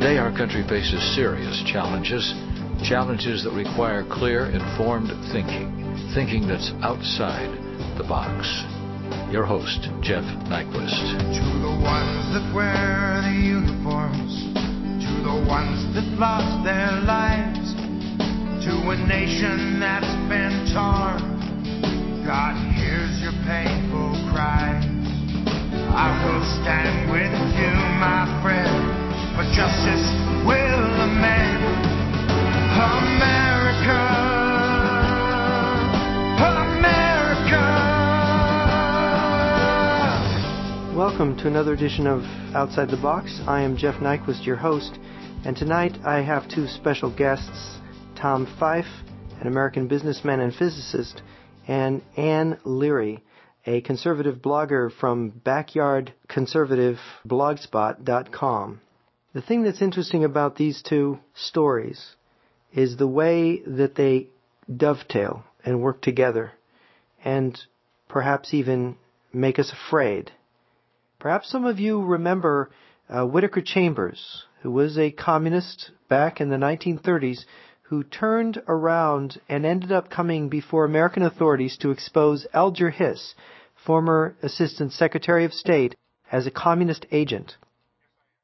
Today, our country faces serious challenges, challenges that require clear, informed thinking, thinking that's outside the box. Your host, Jeff Nyquist. To the ones that wear the uniforms, to the ones that lost their lives, to a nation that's been torn, God hears your painful cries. I will stand with you, my friend, for justice will amend America. America. Welcome to another edition of Outside the Box. I am Jeff Nyquist, your host, and tonight I have two special guests Tom Fife, an American businessman and physicist, and Ann Leary, a conservative blogger from backyardconservativeblogspot.com. The thing that's interesting about these two stories is the way that they dovetail and work together and perhaps even make us afraid. Perhaps some of you remember uh, Whittaker Chambers, who was a communist back in the 1930s who turned around and ended up coming before American authorities to expose Alger Hiss, former Assistant Secretary of State, as a communist agent.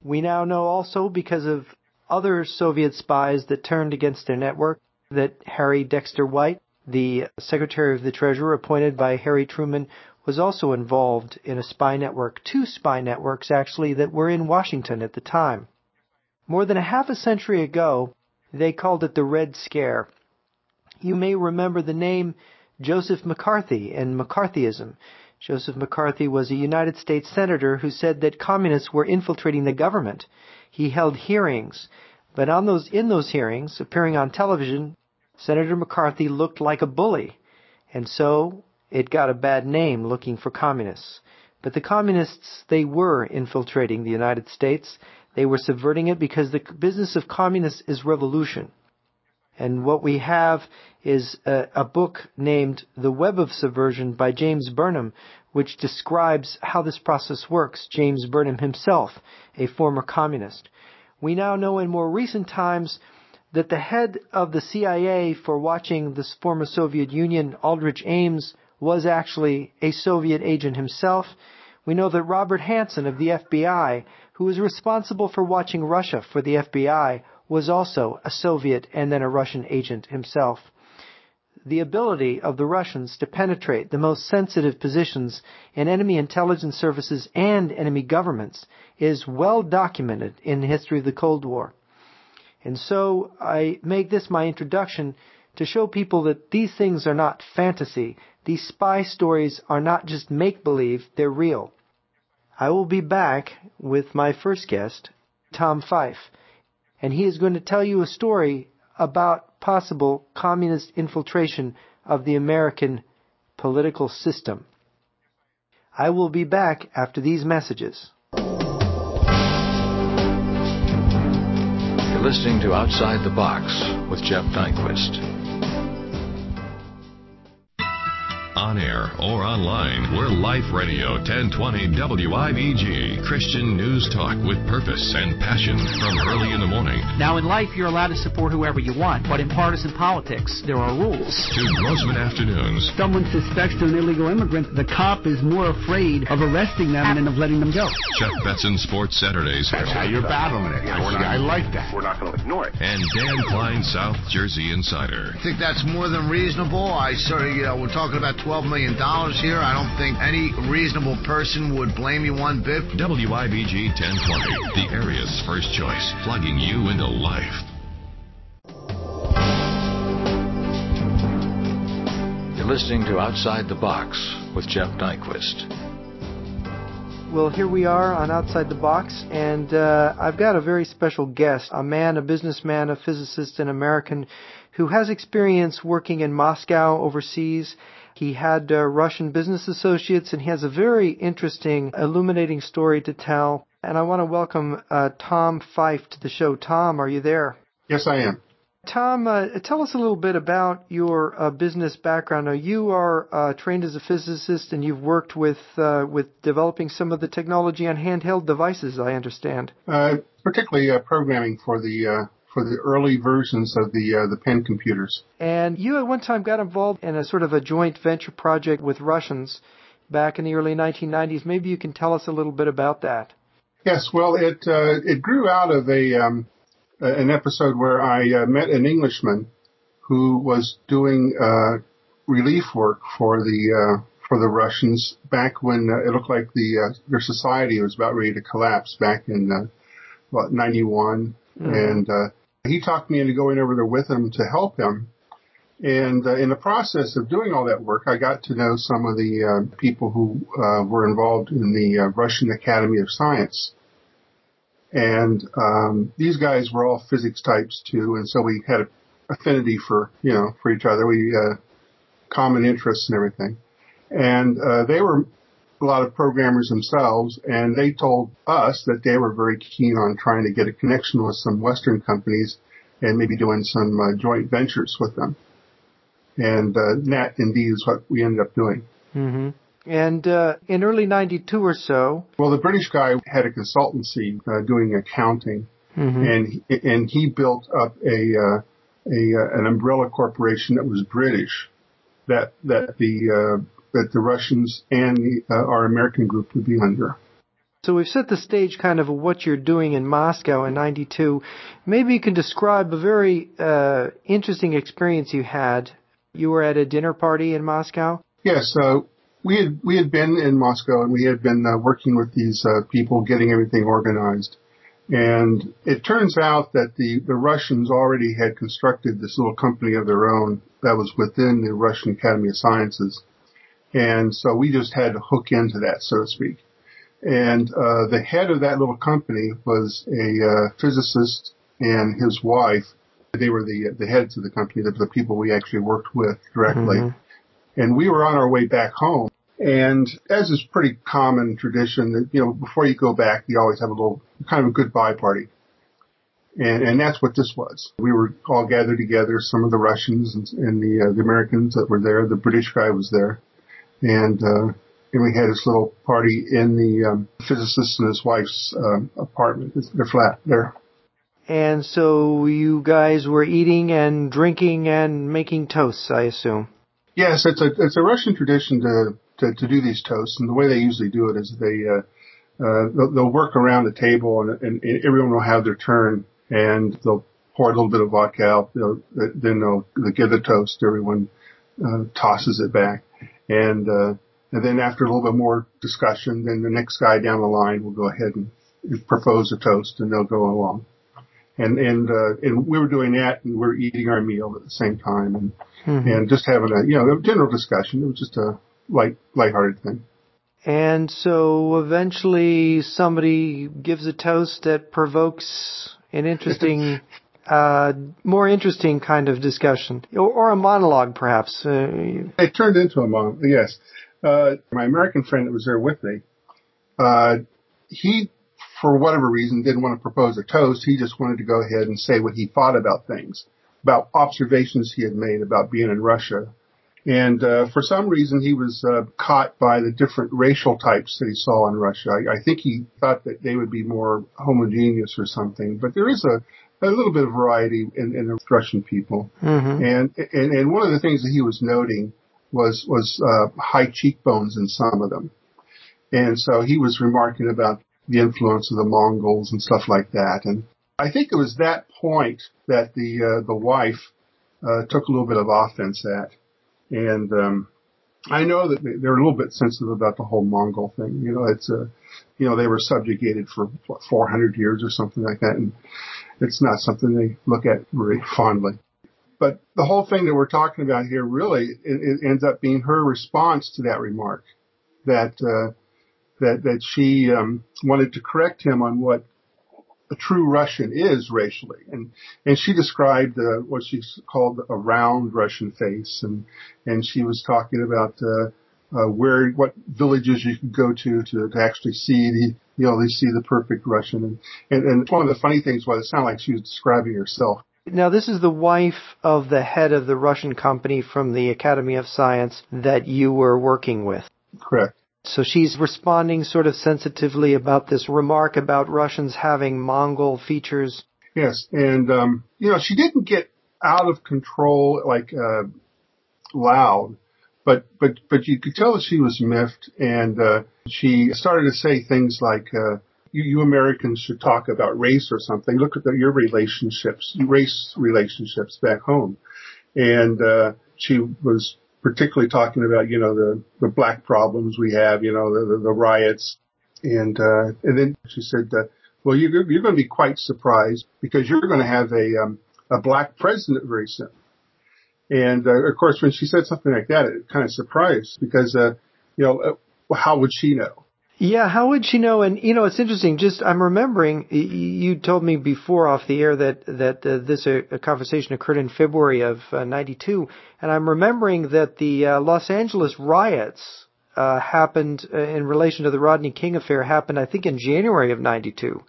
We now know also because of other Soviet spies that turned against their network that Harry Dexter White, the Secretary of the Treasury appointed by Harry Truman, was also involved in a spy network, two spy networks actually that were in Washington at the time. More than a half a century ago, they called it the Red Scare. You may remember the name Joseph McCarthy and McCarthyism. Joseph McCarthy was a United States Senator who said that communists were infiltrating the government. He held hearings, but on those, in those hearings, appearing on television, Senator McCarthy looked like a bully. And so it got a bad name looking for communists. But the communists, they were infiltrating the United States. They were subverting it because the business of communists is revolution. And what we have is a, a, book named The Web of Subversion by James Burnham, which describes how this process works. James Burnham himself, a former communist. We now know in more recent times that the head of the CIA for watching the former Soviet Union, Aldrich Ames, was actually a Soviet agent himself. We know that Robert Hanssen of the FBI who was responsible for watching Russia for the FBI, was also a Soviet and then a Russian agent himself. The ability of the Russians to penetrate the most sensitive positions in enemy intelligence services and enemy governments is well documented in the history of the Cold War. And so I make this my introduction to show people that these things are not fantasy. These spy stories are not just make believe, they're real. I will be back with my first guest, Tom Fife, and he is going to tell you a story about possible communist infiltration of the American political system. I will be back after these messages. You're listening to Outside the Box with Jeff Nyquist. On air or online. We're Life Radio 1020 WIBG, Christian news talk with purpose and passion from Hurley in the morning. Now, in life, you're allowed to support whoever you want, but in partisan politics, there are rules. To Grossman Afternoons. Someone suspects an illegal immigrant, the cop is more afraid of arresting them than of letting them go. Chuck Betson Sports Saturdays. That's how you're battling it. I, not, I like that. We're not going to ignore it. And Dan Klein, South Jersey Insider. I think that's more than reasonable. I sort of, you know, we're talking about $12 million here. I don't think any reasonable person would blame you one bit. WIBG 1020, the area's first choice, plugging you into life. You're listening to Outside the Box with Jeff Nyquist. Well, here we are on Outside the Box, and uh, I've got a very special guest, a man, a businessman, a physicist, an American who has experience working in Moscow overseas he had uh, Russian business associates, and he has a very interesting, illuminating story to tell. And I want to welcome uh, Tom Fife to the show. Tom, are you there? Yes, I am. Tom, uh, tell us a little bit about your uh, business background. Now, you are uh, trained as a physicist, and you've worked with uh, with developing some of the technology on handheld devices. I understand. Uh, particularly uh, programming for the for the early versions of the the pen computers. And you at one time got involved in a sort of a joint venture project with Russians back in the early 1990s. Maybe you can tell us a little bit about that. Yes, well, it it grew out of a um, an episode where I uh, met an Englishman who was doing uh, relief work for the uh, for the Russians back when uh, it looked like the uh, their society was about ready to collapse back in uh, what 91 mm-hmm. and uh, he talked me into going over there with him to help him. And uh, in the process of doing all that work I got to know some of the uh, people who uh, were involved in the uh, Russian Academy of Science. And um, these guys were all physics types too, and so we had an affinity for you know for each other. We uh, common interests and everything, and uh, they were a lot of programmers themselves, and they told us that they were very keen on trying to get a connection with some Western companies and maybe doing some uh, joint ventures with them. And uh, that indeed is what we ended up doing. Mm-hmm. And uh, in early 92 or so. Well, the British guy had a consultancy uh, doing accounting, mm-hmm. and and he built up a uh, a uh, an umbrella corporation that was British, that that the uh, that the Russians and the, uh, our American group would be under. So we've set the stage kind of what you're doing in Moscow in 92. Maybe you can describe a very uh, interesting experience you had. You were at a dinner party in Moscow? Yes. Uh, we had we had been in Moscow and we had been uh, working with these uh, people, getting everything organized. And it turns out that the the Russians already had constructed this little company of their own that was within the Russian Academy of Sciences, and so we just had to hook into that, so to speak. And uh, the head of that little company was a uh, physicist and his wife. They were the the heads of the company, the, the people we actually worked with directly. Mm-hmm. And we were on our way back home and as is pretty common tradition that, you know, before you go back, you always have a little kind of a goodbye party. And, and that's what this was. We were all gathered together, some of the Russians and, and the, uh, the Americans that were there. The British guy was there. And, uh, and we had this little party in the um, physicist and his wife's um, apartment, their flat there. And so you guys were eating and drinking and making toasts, I assume. Yes, it's a it's a Russian tradition to to, to do these toasts, and the way they usually do it is they uh, uh, they'll, they'll work around the table, and, and, and everyone will have their turn, and they'll pour a little bit of vodka out. They'll, then they'll, they'll give the toast. Everyone uh, tosses it back, and uh, and then after a little bit more discussion, then the next guy down the line will go ahead and propose a toast, and they'll go along. And and uh, and we were doing that, and we are eating our meal at the same time, and mm-hmm. and just having a you know a general discussion. It was just a light lighthearted thing. And so eventually somebody gives a toast that provokes an interesting, uh, more interesting kind of discussion, or, or a monologue perhaps. Uh, it turned into a monologue, yes. Uh, my American friend that was there with me, uh, he, for whatever reason, didn't want to propose a toast. He just wanted to go ahead and say what he thought about things, about observations he had made about being in Russia and uh, for some reason, he was uh, caught by the different racial types that he saw in Russia. I, I think he thought that they would be more homogeneous or something. But there is a, a little bit of variety in, in the Russian people. Mm-hmm. And, and and one of the things that he was noting was was uh, high cheekbones in some of them. And so he was remarking about the influence of the Mongols and stuff like that. And I think it was that point that the uh, the wife uh, took a little bit of offense at and um, I know that they're a little bit sensitive about the whole Mongol thing. You know, it's a, you know, they were subjugated for what, 400 years or something like that, and it's not something they look at very fondly. But the whole thing that we're talking about here really it, it ends up being her response to that remark, that uh, that that she um, wanted to correct him on what a true Russian is racially. And, and she described uh, what she called a round Russian face. And, and she was talking about, uh, uh, where, what villages you could go to, to, to actually see the, you know, they see the perfect Russian. And, and, and one of the funny things was it sounded like she was describing herself. Now, this is the wife of the head of the Russian company from the Academy of Science that you were working with. Correct. So she's responding sort of sensitively about this remark about Russians having Mongol features. Yes, and um, you know she didn't get out of control like uh, loud, but but but you could tell that she was miffed, and uh, she started to say things like. Uh, you, you Americans should talk about race or something. Look at the, your relationships, race relationships back home. And, uh, she was particularly talking about, you know, the, the black problems we have, you know, the, the, the riots. And, uh, and then she said, uh, well, you're, you're going to be quite surprised because you're going to have a, um, a black president very soon. And, uh, of course, when she said something like that, it kind of surprised because, uh, you know, uh, how would she know? Yeah, how would she know? And you know, it's interesting. Just I'm remembering you told me before off the air that that uh, this uh, conversation occurred in February of '92, uh, and I'm remembering that the uh, Los Angeles riots uh, happened uh, in relation to the Rodney King affair happened, I think, in January of '92,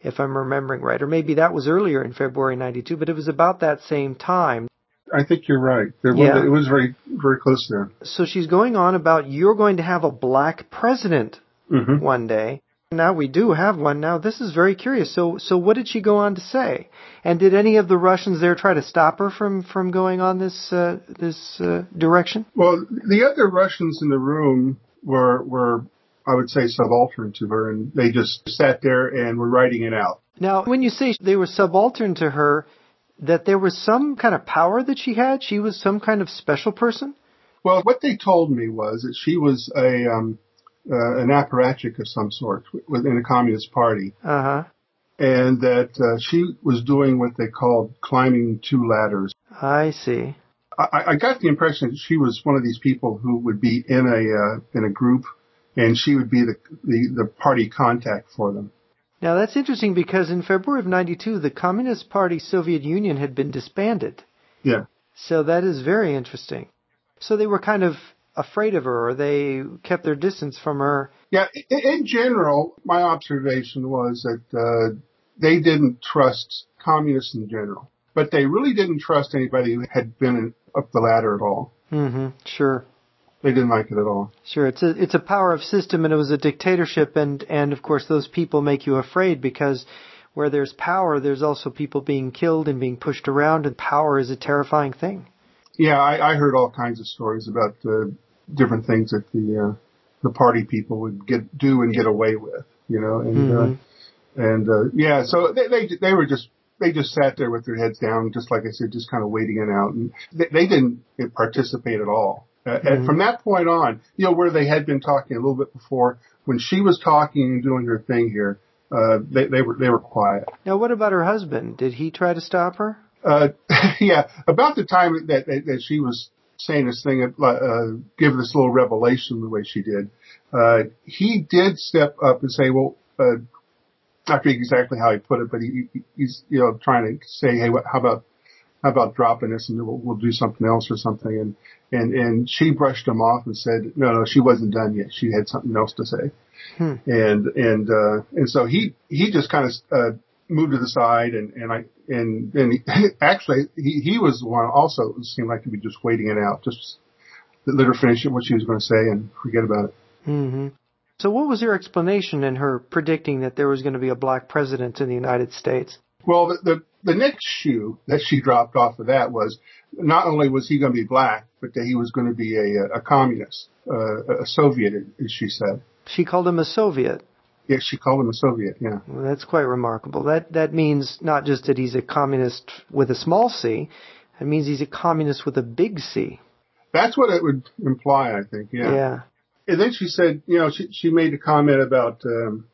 if I'm remembering right, or maybe that was earlier in February '92, but it was about that same time. I think you're right. There yeah. was, it was very, very close there. So she's going on about you're going to have a black president mm-hmm. one day. Now we do have one. Now this is very curious. So, so what did she go on to say? And did any of the Russians there try to stop her from from going on this uh, this uh, direction? Well, the other Russians in the room were were I would say subaltern to her, and they just sat there and were writing it out. Now, when you say they were subaltern to her, that there was some kind of power that she had? She was some kind of special person? Well, what they told me was that she was a um, uh, an apparatchik of some sort within the Communist Party. Uh-huh. And that uh, she was doing what they called climbing two ladders. I see. I, I got the impression that she was one of these people who would be in a uh, in a group, and she would be the, the the party contact for them. Now that's interesting because in February of 92, the Communist Party Soviet Union had been disbanded. Yeah. So that is very interesting. So they were kind of afraid of her or they kept their distance from her. Yeah, in general, my observation was that uh, they didn't trust communists in general, but they really didn't trust anybody who had been up the ladder at all. Mm-hmm. Sure. They didn't like it at all. Sure, it's a it's a power of system, and it was a dictatorship, and and of course those people make you afraid because where there's power, there's also people being killed and being pushed around, and power is a terrifying thing. Yeah, I, I heard all kinds of stories about uh, different things that the uh, the party people would get do and get away with, you know, and uh, mm-hmm. uh, and uh, yeah, so they, they they were just they just sat there with their heads down, just like I said, just kind of waiting it out, and they, they didn't participate at all. Uh, mm-hmm. And from that point on, you know, where they had been talking a little bit before, when she was talking and doing her thing here, uh, they, they were they were quiet. Now, what about her husband? Did he try to stop her? Uh, yeah, about the time that, that that she was saying this thing, uh, give this little revelation the way she did, uh, he did step up and say, well, uh, I forget exactly how he put it, but he, he's you know trying to say, hey, what, how about how about dropping this and we'll, we'll do something else or something. And, and, and she brushed him off and said, no, no, she wasn't done yet. She had something else to say. Hmm. And, and, uh, and so he, he just kind of, uh, moved to the side and, and I, and, and he, actually he, he was the one also seemed like to be just waiting it out, just let her finish what she was going to say and forget about it. Mm-hmm. So what was your explanation in her predicting that there was going to be a black president in the United States? Well, the, the, the next shoe that she dropped off of that was not only was he going to be black, but that he was going to be a, a communist, uh, a Soviet, as she said. She called him a Soviet. Yes, she called him a Soviet. Yeah, well, that's quite remarkable. That that means not just that he's a communist with a small c, it means he's a communist with a big C. That's what it would imply, I think. Yeah. Yeah. And then she said, you know, she she made a comment about um,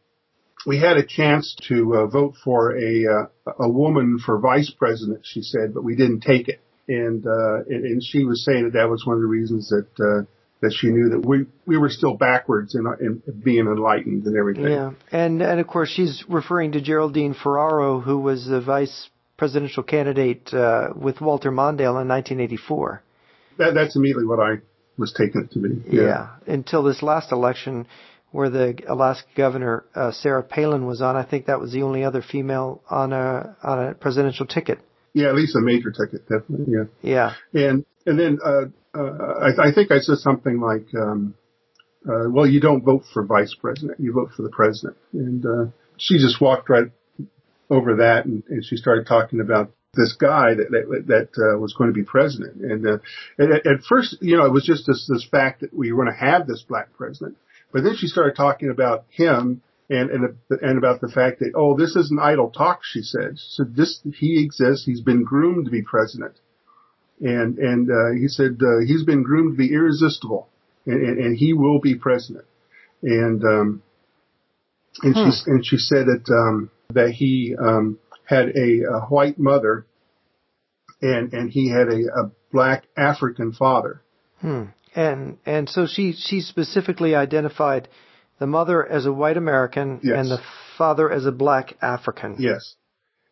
we had a chance to uh, vote for a uh, a woman for vice president, she said, but we didn't take it. And uh, and, and she was saying that that was one of the reasons that uh, that she knew that we we were still backwards in, in being enlightened and everything. Yeah, and and of course she's referring to Geraldine Ferraro, who was the vice presidential candidate uh, with Walter Mondale in 1984. That, that's immediately what I was taking it to be. Yeah. yeah. Until this last election, where the Alaska governor uh, Sarah Palin was on. I think that was the only other female on a on a presidential ticket. Yeah, at least a Major ticket, definitely. Yeah. Yeah. And and then uh, uh, I, I think I said something like, um, uh, "Well, you don't vote for vice president; you vote for the president." And uh, she just walked right over that, and, and she started talking about this guy that that, that uh, was going to be president. And, uh, at, at first, you know, it was just this this fact that we were going to have this black president. But then she started talking about him and and and about the fact that oh, this isn't idle talk. She said. Said this he exists. He's been groomed to be president, and and uh, he said uh, he's been groomed to be irresistible, and, and, and he will be president. And um, and Hmm. she and she said that um, that he um, had a, a white mother, and and he had a, a black African father. Hmm. And and so she she specifically identified the mother as a white American Yes. and the father as a black African. Yes.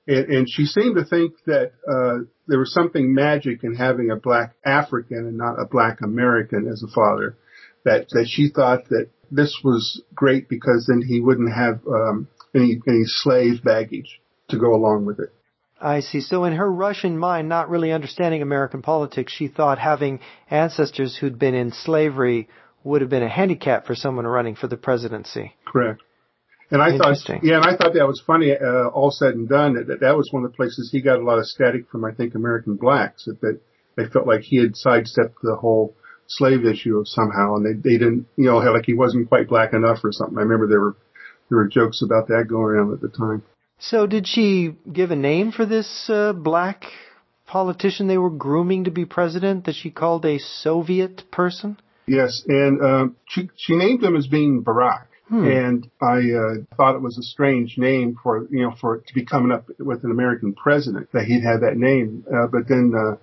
And, and she seemed to think that uh, there was something magic in having a black African and not a black American as a father. That that she thought that this was great because then he wouldn't have um, any any slave baggage to go along with it. I see. So in her Russian mind, not really understanding American politics, she thought having ancestors who'd been in slavery would have been a handicap for someone running for the presidency. Correct. And I thought, yeah, and I thought that was funny. Uh, all said and done, that, that was one of the places he got a lot of static from. I think American blacks that, that they felt like he had sidestepped the whole slave issue of somehow, and they they didn't, you know, like he wasn't quite black enough or something. I remember there were there were jokes about that going around at the time. So did she give a name for this uh, black politician they were grooming to be president that she called a Soviet person? Yes, and um, she she named him as being Barack. Hmm. And I uh, thought it was a strange name for you know for it to be coming up with an American president that he'd have that name. Uh, but then uh,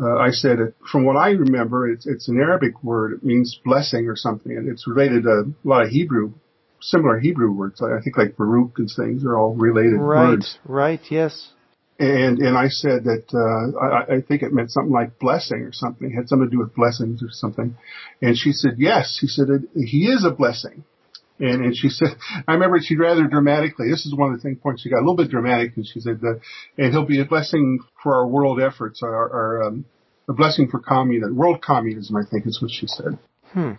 uh, I said, from what I remember, it's it's an Arabic word. It means blessing or something, and it's related to a lot of Hebrew, similar Hebrew words. I think like Baruch and things are all related Right, words. right, right, yes. And and I said that uh, I, I think it meant something like blessing or something. It had something to do with blessings or something. And she said yes. She said he is a blessing. And and she said I remember she'd rather dramatically. This is one of the thing points she got a little bit dramatic. And she said that and he'll be a blessing for our world efforts. Our, our um, a blessing for communism, world communism. I think is what she said. Hmm.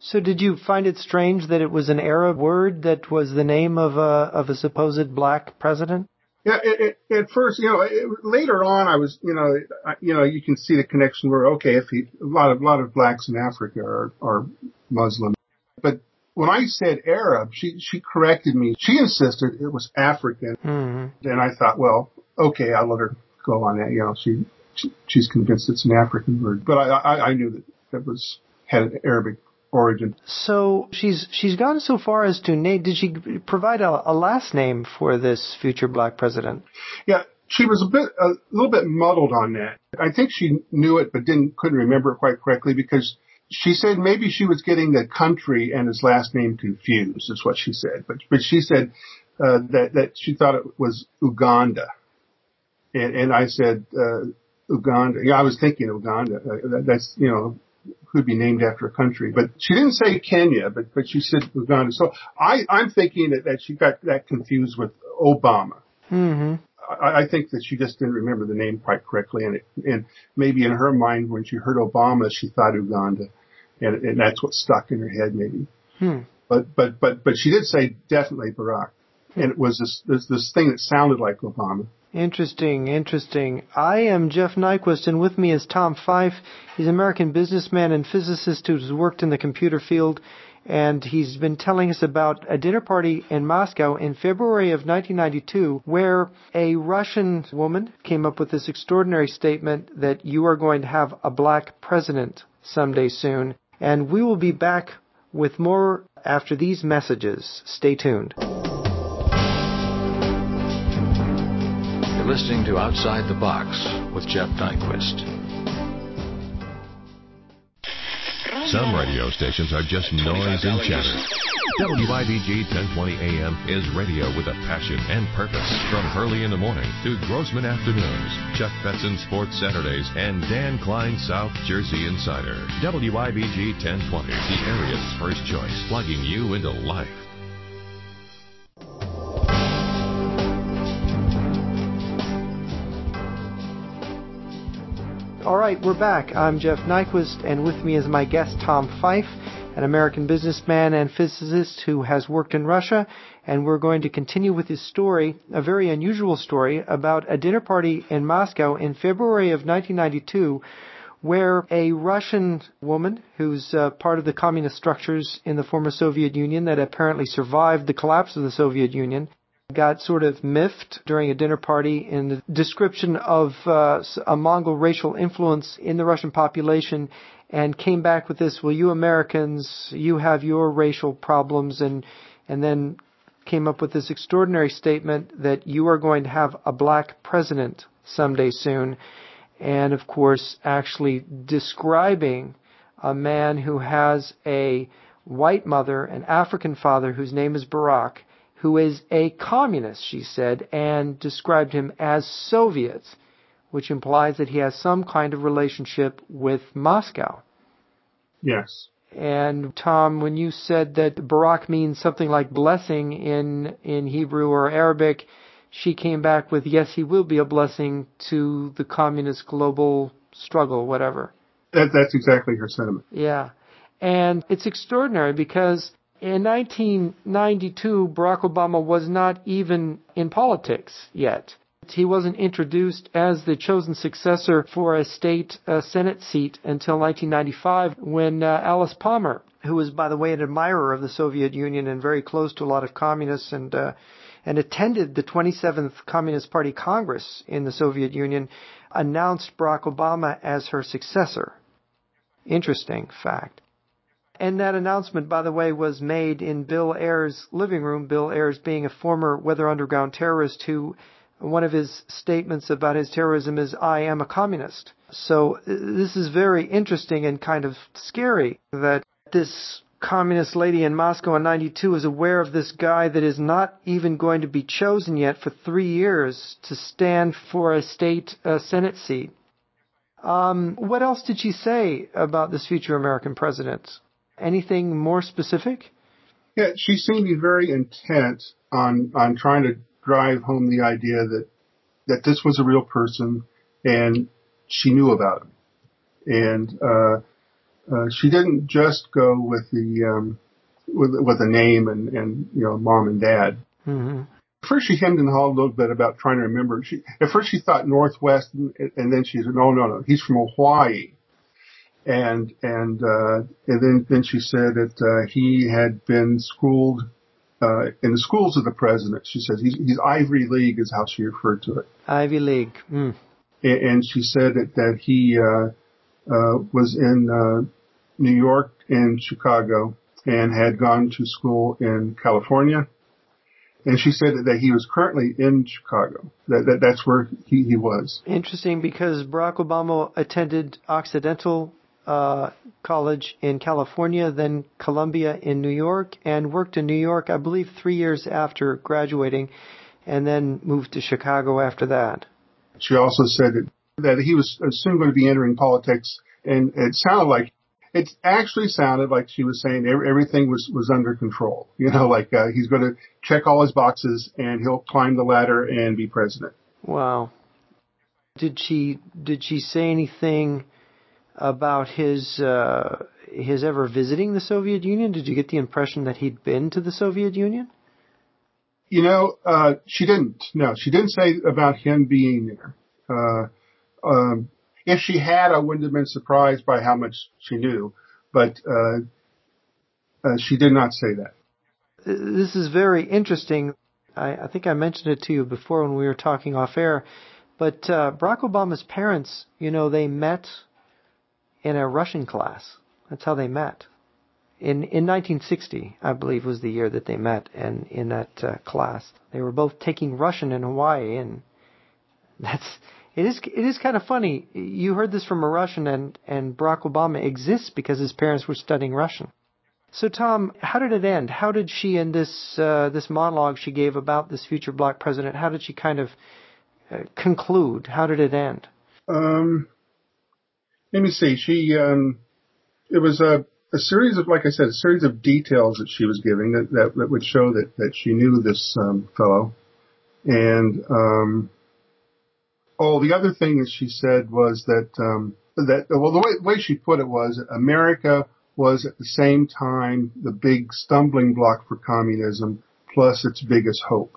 So did you find it strange that it was an Arab word that was the name of a of a supposed black president? Yeah, it, it, at first, you know, it, later on, I was, you know, I, you know, you can see the connection where, okay, if he, a lot of, a lot of blacks in Africa are, are Muslim, when I said Arab, she, she corrected me. She insisted it was African, Mm-hmm. and I thought, well, okay, I'll let her go on that. You know, she, she she's convinced it's an African word, but I, I, I knew that that was had an Arabic origin. So she's she's gone so far as to name. Did she provide a, a last name for this future black president? Yeah, she was a bit, a little bit muddled on that. I think she knew it, but didn't, couldn't remember it quite correctly because she said maybe she was getting the country and his last name confused, is what she said. But, but she said, uh, that, that she thought it was Uganda. And, and I said, uh, Uganda. Yeah, I was thinking Uganda. Uh, that, that's, you know, could be named after a country, but she didn't say Kenya, but, but she said Uganda. So I, I'm thinking that, that she got that confused with Obama. Mm-hmm. I, I think that she just didn't remember the name quite correctly, and it, and maybe in her mind when she heard Obama, she thought Uganda, and, and that's what stuck in her head maybe. Hmm. But but but but she did say definitely Barack, and it was this this this thing that sounded like Obama. Interesting, interesting. I am Jeff Nyquist, and with me is Tom Fife. He's an American businessman and physicist who's worked in the computer field, and he's been telling us about a dinner party in Moscow in February of 1992 where a Russian woman came up with this extraordinary statement that you are going to have a black president someday soon. And we will be back with more after these messages. Stay tuned. You're listening to Outside the Box with Jeff Nyquist. Some radio stations are just noise and chatter. WIBG 1020 AM is radio with a passion and purpose. From Hurley in the morning to Grossman afternoons, Chuck Betson Sports Saturdays, and Dan Klein South Jersey Insider. WIBG 1020, the area's first choice, plugging you into life. All right, we're back. I'm Jeff Nyquist, and with me is my guest Tom Fife, an American businessman and physicist who has worked in Russia. And we're going to continue with his story, a very unusual story about a dinner party in Moscow in February of 1992 where a Russian woman who's uh, part of the communist structures in the former Soviet Union that apparently survived the collapse of the Soviet Union got sort of miffed during a dinner party in the description of uh, a Mongol racial influence in the Russian population and came back with this, well, you Americans, you have your racial problems and, and then came up with this extraordinary statement that you are going to have a black president someday soon. And of course, actually describing a man who has a white mother, an African father whose name is Barack, who is a communist, she said, and described him as Soviet, which implies that he has some kind of relationship with Moscow. Yes. And Tom, when you said that Barak means something like blessing in in Hebrew or Arabic, she came back with yes, he will be a blessing to the communist global struggle, whatever. That, that's exactly her sentiment. Yeah. And it's extraordinary because in 1992, Barack Obama was not even in politics yet. He wasn't introduced as the chosen successor for a state uh, Senate seat until 1995 when uh, Alice Palmer, who was, by the way, an admirer of the Soviet Union and very close to a lot of communists and uh, and attended the 27th Communist Party Congress in the Soviet Union, announced Barack Obama as her successor. Interesting fact. And that announcement, by the way, was made in Bill Ayers' living room. Bill Ayers being a former Weather Underground terrorist who one of his statements about his terrorism is, I am a communist. So this is very interesting and kind of scary that this communist lady in Moscow in 92 is aware of this guy that is not even going to be chosen yet for three years to stand for a state uh, Senate seat. Um, what else did she say about this future American president? Anything more specific? Yeah, she seemed to be very intent on on trying to drive home the idea that that this was a real person and she knew about him. And uh, uh, she didn't just go with the um, with with a name and and you know mom and dad. Mm-hmm. First, she hemmed and hawed a little bit about trying to remember. She at first she thought Northwest, and, and then she said, "No, no, no, he's from Hawaii." And and uh, and then then she said that uh, he had been schooled uh, in the schools of the president. She says he's, he's Ivory League is how she referred to it. Ivy League. Mm. And, and, she said that, that he uh, uh, was in uh, New York and Chicago and had gone to school in California. And she said that, that he was currently in Chicago. That, that that's where he, he was. Interesting because Barack Obama attended Occidental uh, college in California, then Columbia in New York, and worked in New York, I believe, three years after graduating, and then moved to Chicago after that. She also said that, that he was soon going to be entering politics, and it sounded like it actually sounded like she was saying everything was was under control. You know, like uh, he's going to check all his boxes and he'll climb the ladder and be president. Wow. Did she did she say anything? About his uh, his ever visiting the Soviet Union? Did you get the impression that he'd been to the Soviet Union? You know, uh, she didn't. No, she didn't say about him being there. Uh, um, if she had, I wouldn't have been surprised by how much she knew, but uh, uh, she did not say that. This is very interesting. I, I, think I mentioned it to you before when we were talking off air, but uh, Barack Obama's parents, you know, they met in a Russian class. That's how they met. In in 1960, I believe was the year that they met, and in that uh, class, they were both taking Russian in Hawaii, and that's it is it is kind of funny. You heard this from a Russian, and and Barack Obama exists because his parents were studying Russian. So Tom, how did it end? How did she in this uh, this monologue she gave about this future black president? How did she kind of uh, conclude? How did it end? Um, let me see. She, um, it was a, a series of, like I said, a series of details that she was giving that, that, that would show that, that she knew this, um, fellow. And, um, oh, the other thing that she said was that um, that well, the way, way she put it was America was at the same time the big stumbling block for communism, plus its biggest hope,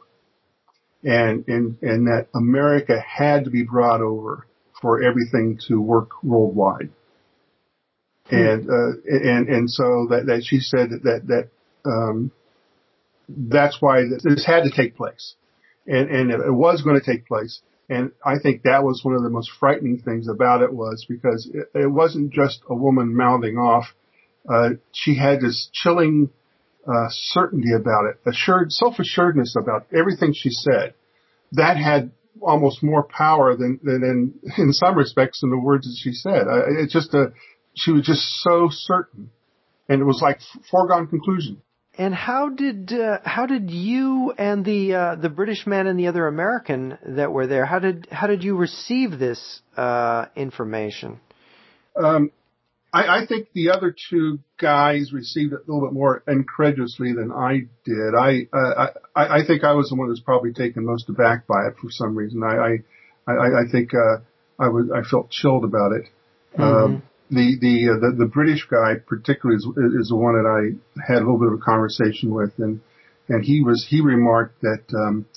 and and and that America had to be brought over for everything to work worldwide. And uh, and and so that that she said that that, that um, that's why this had to take place, and and it was going to take place. And I think that was one of the most frightening things about it was because it, it wasn't just a woman mouthing off. Uh, she had this chilling uh, certainty about it, assured, self-assuredness about everything she said. That had almost more power than, than in, in some respects than the words that she said. Uh, it's just a, she was just so certain. And it was like foregone conclusion. And how did uh, how did you and the uh, the British man and the other American that were there how did how did you receive this uh, information? Um, I, I, think the other two guys received it a little bit more incredulously than I did. I uh, I, I think I was the one was probably taken most aback by it for some reason. I I I, I think uh, I was I felt chilled about it. Mm-hmm. Um, the the, uh, the the British guy particularly is, is the one that I had a little bit of a conversation with, and and he was he remarked that um,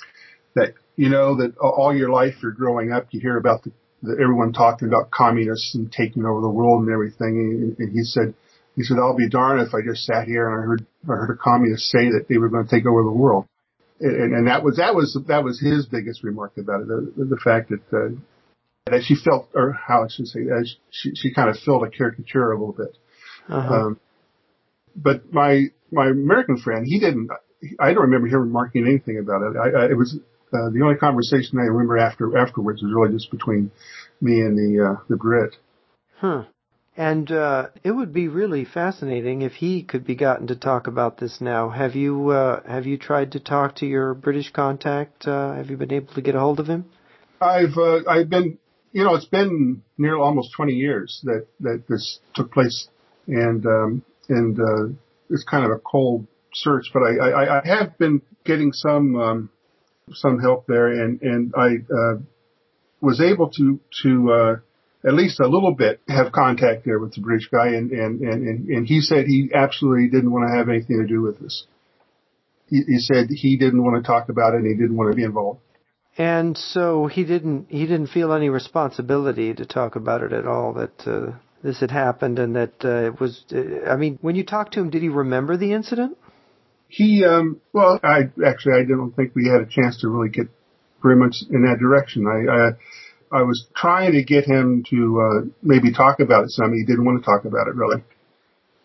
that you know that all your life you're growing up you hear about the everyone talking about communists and taking over the world and everything, and, and he said he said I'll be darned if I just sat here and I heard I heard a communist say that they were going to take over the world. And, and that was that was that was his biggest remark about it. The, the fact that uh, that she felt, or how I should say, as she, she kind of felt a caricature a little bit. Uh-huh. Um, but my, my American friend, he didn't, I don't remember him remarking anything about it. I, I it was, uh, the only conversation I remember after, afterwards was really just between me and the, uh, the Brit. Huh. And uh, it would be really fascinating if he could be gotten to talk about this now. Have you uh, have you tried to talk to your British contact? Uh, have you been able to get a hold of him? I've uh, I've been you know, it's been near almost 20 years that, that this took place and, um, and, uh, it's kind of a cold search, but I, I, I have been getting some, um, some help there and, and I, uh, was able to, to, uh, at least a little bit have contact there with the British guy and, and, and, and he said he absolutely didn't want to have anything to do with this. He, he said he didn't want to talk about it and he didn't want to be involved. And so he didn't he didn't feel any responsibility to talk about it at all that uh, this had happened and that uh, it was uh, I mean when you talked to him did he remember the incident? He um well I actually I don't think we had a chance to really get very much in that direction. I I, I was trying to get him to uh maybe talk about it some he didn't want to talk about it really.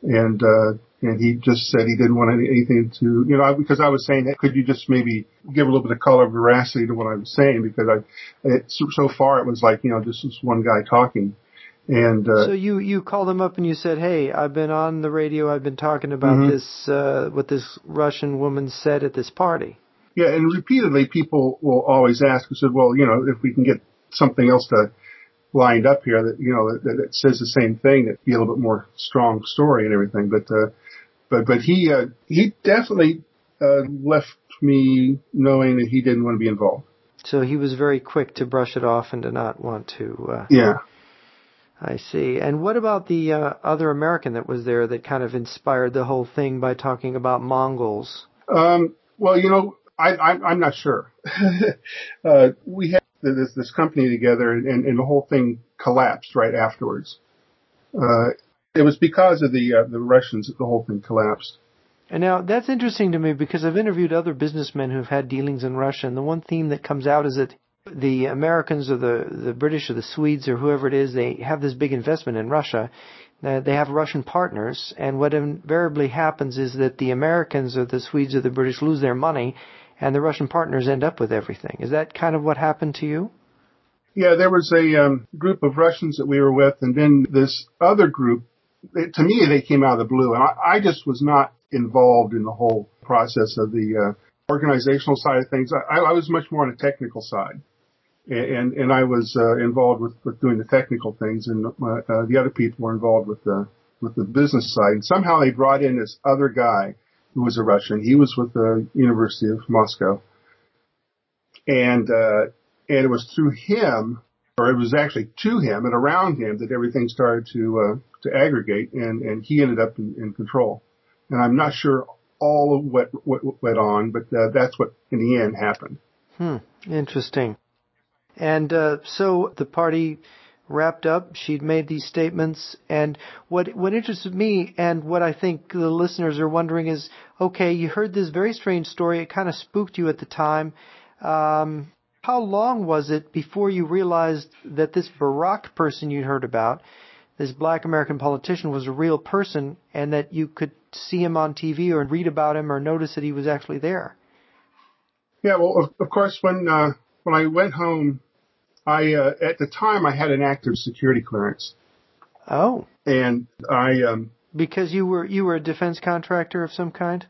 And uh and he just said he didn't want anything to, you know, I, because I was saying that could you just maybe give a little bit of color veracity to what I was saying because I, it, so far it was like, you know, just this one guy talking. And, uh, so you, you called him up and you said, Hey, I've been on the radio. I've been talking about mm-hmm. this, uh, what this Russian woman said at this party. Yeah. And repeatedly people will always ask, I said, well, you know, if we can get something else to, lined up here that you know that, that says the same thing that be a little bit more strong story and everything but uh but but he uh, he definitely uh, left me knowing that he didn't want to be involved. So he was very quick to brush it off and to not want to. Uh, yeah. I see. And what about the uh, other American that was there that kind of inspired the whole thing by talking about Mongols? Um, well, you know, I, I, I'm not sure. uh, we had this, this company together and, and the whole thing collapsed right afterwards. Uh, it was because of the uh, the Russians that the whole thing collapsed. And now that's interesting to me because I've interviewed other businessmen who've had dealings in Russia, and the one theme that comes out is that the Americans or the the British or the Swedes or whoever it is, they have this big investment in Russia. Uh, they have Russian partners, and what invariably happens is that the Americans or the Swedes or the British lose their money, and the Russian partners end up with everything. Is that kind of what happened to you? Yeah, there was a um, group of Russians that we were with, and then this other group to me, they came out of the blue, and I, I just was not involved in the whole process of the uh, organizational side of things. I, I was much more on the technical side, and and I was uh, involved with, with doing the technical things, and uh, uh, the other people were involved with the with the business side. And somehow they brought in this other guy who was a Russian. He was with the University of Moscow, and uh, and it was through him or it was actually to him and around him that everything started to uh, to aggregate, and and he ended up in, in control. And I'm not sure all of what what went on, but uh, that's what in the end happened. Hmm. Interesting. And uh, so the party wrapped up. She'd made these statements, and what what interested me, and what I think the listeners are wondering is, okay, you heard this very strange story. It kind of spooked you at the time. Um, how long was it before you realized that this Barack person you'd heard about, this black American politician, was a real person, and that you could see him on TV or read about him or notice that he was actually there? Yeah, well, of, of course, when uh, when I went home I uh, at the time I had an active security clearance. Oh. And I um because you were you were a defense contractor of some kind.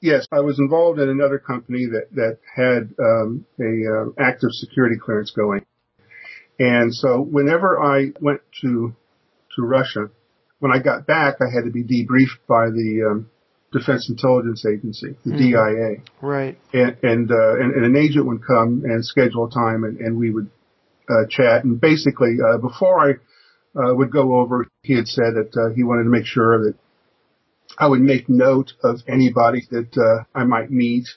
Yes, I was involved in another company that that had um, a uh, active security clearance going, and so whenever I went to to Russia, when I got back, I had to be debriefed by the um, Defense Intelligence Agency, the mm. DIA. Right. And and, uh, and and an agent would come and schedule a time, and, and we would uh, chat. And basically, uh, before I uh, would go over, he had said that uh, he wanted to make sure that I would make note of anybody that uh, I might meet,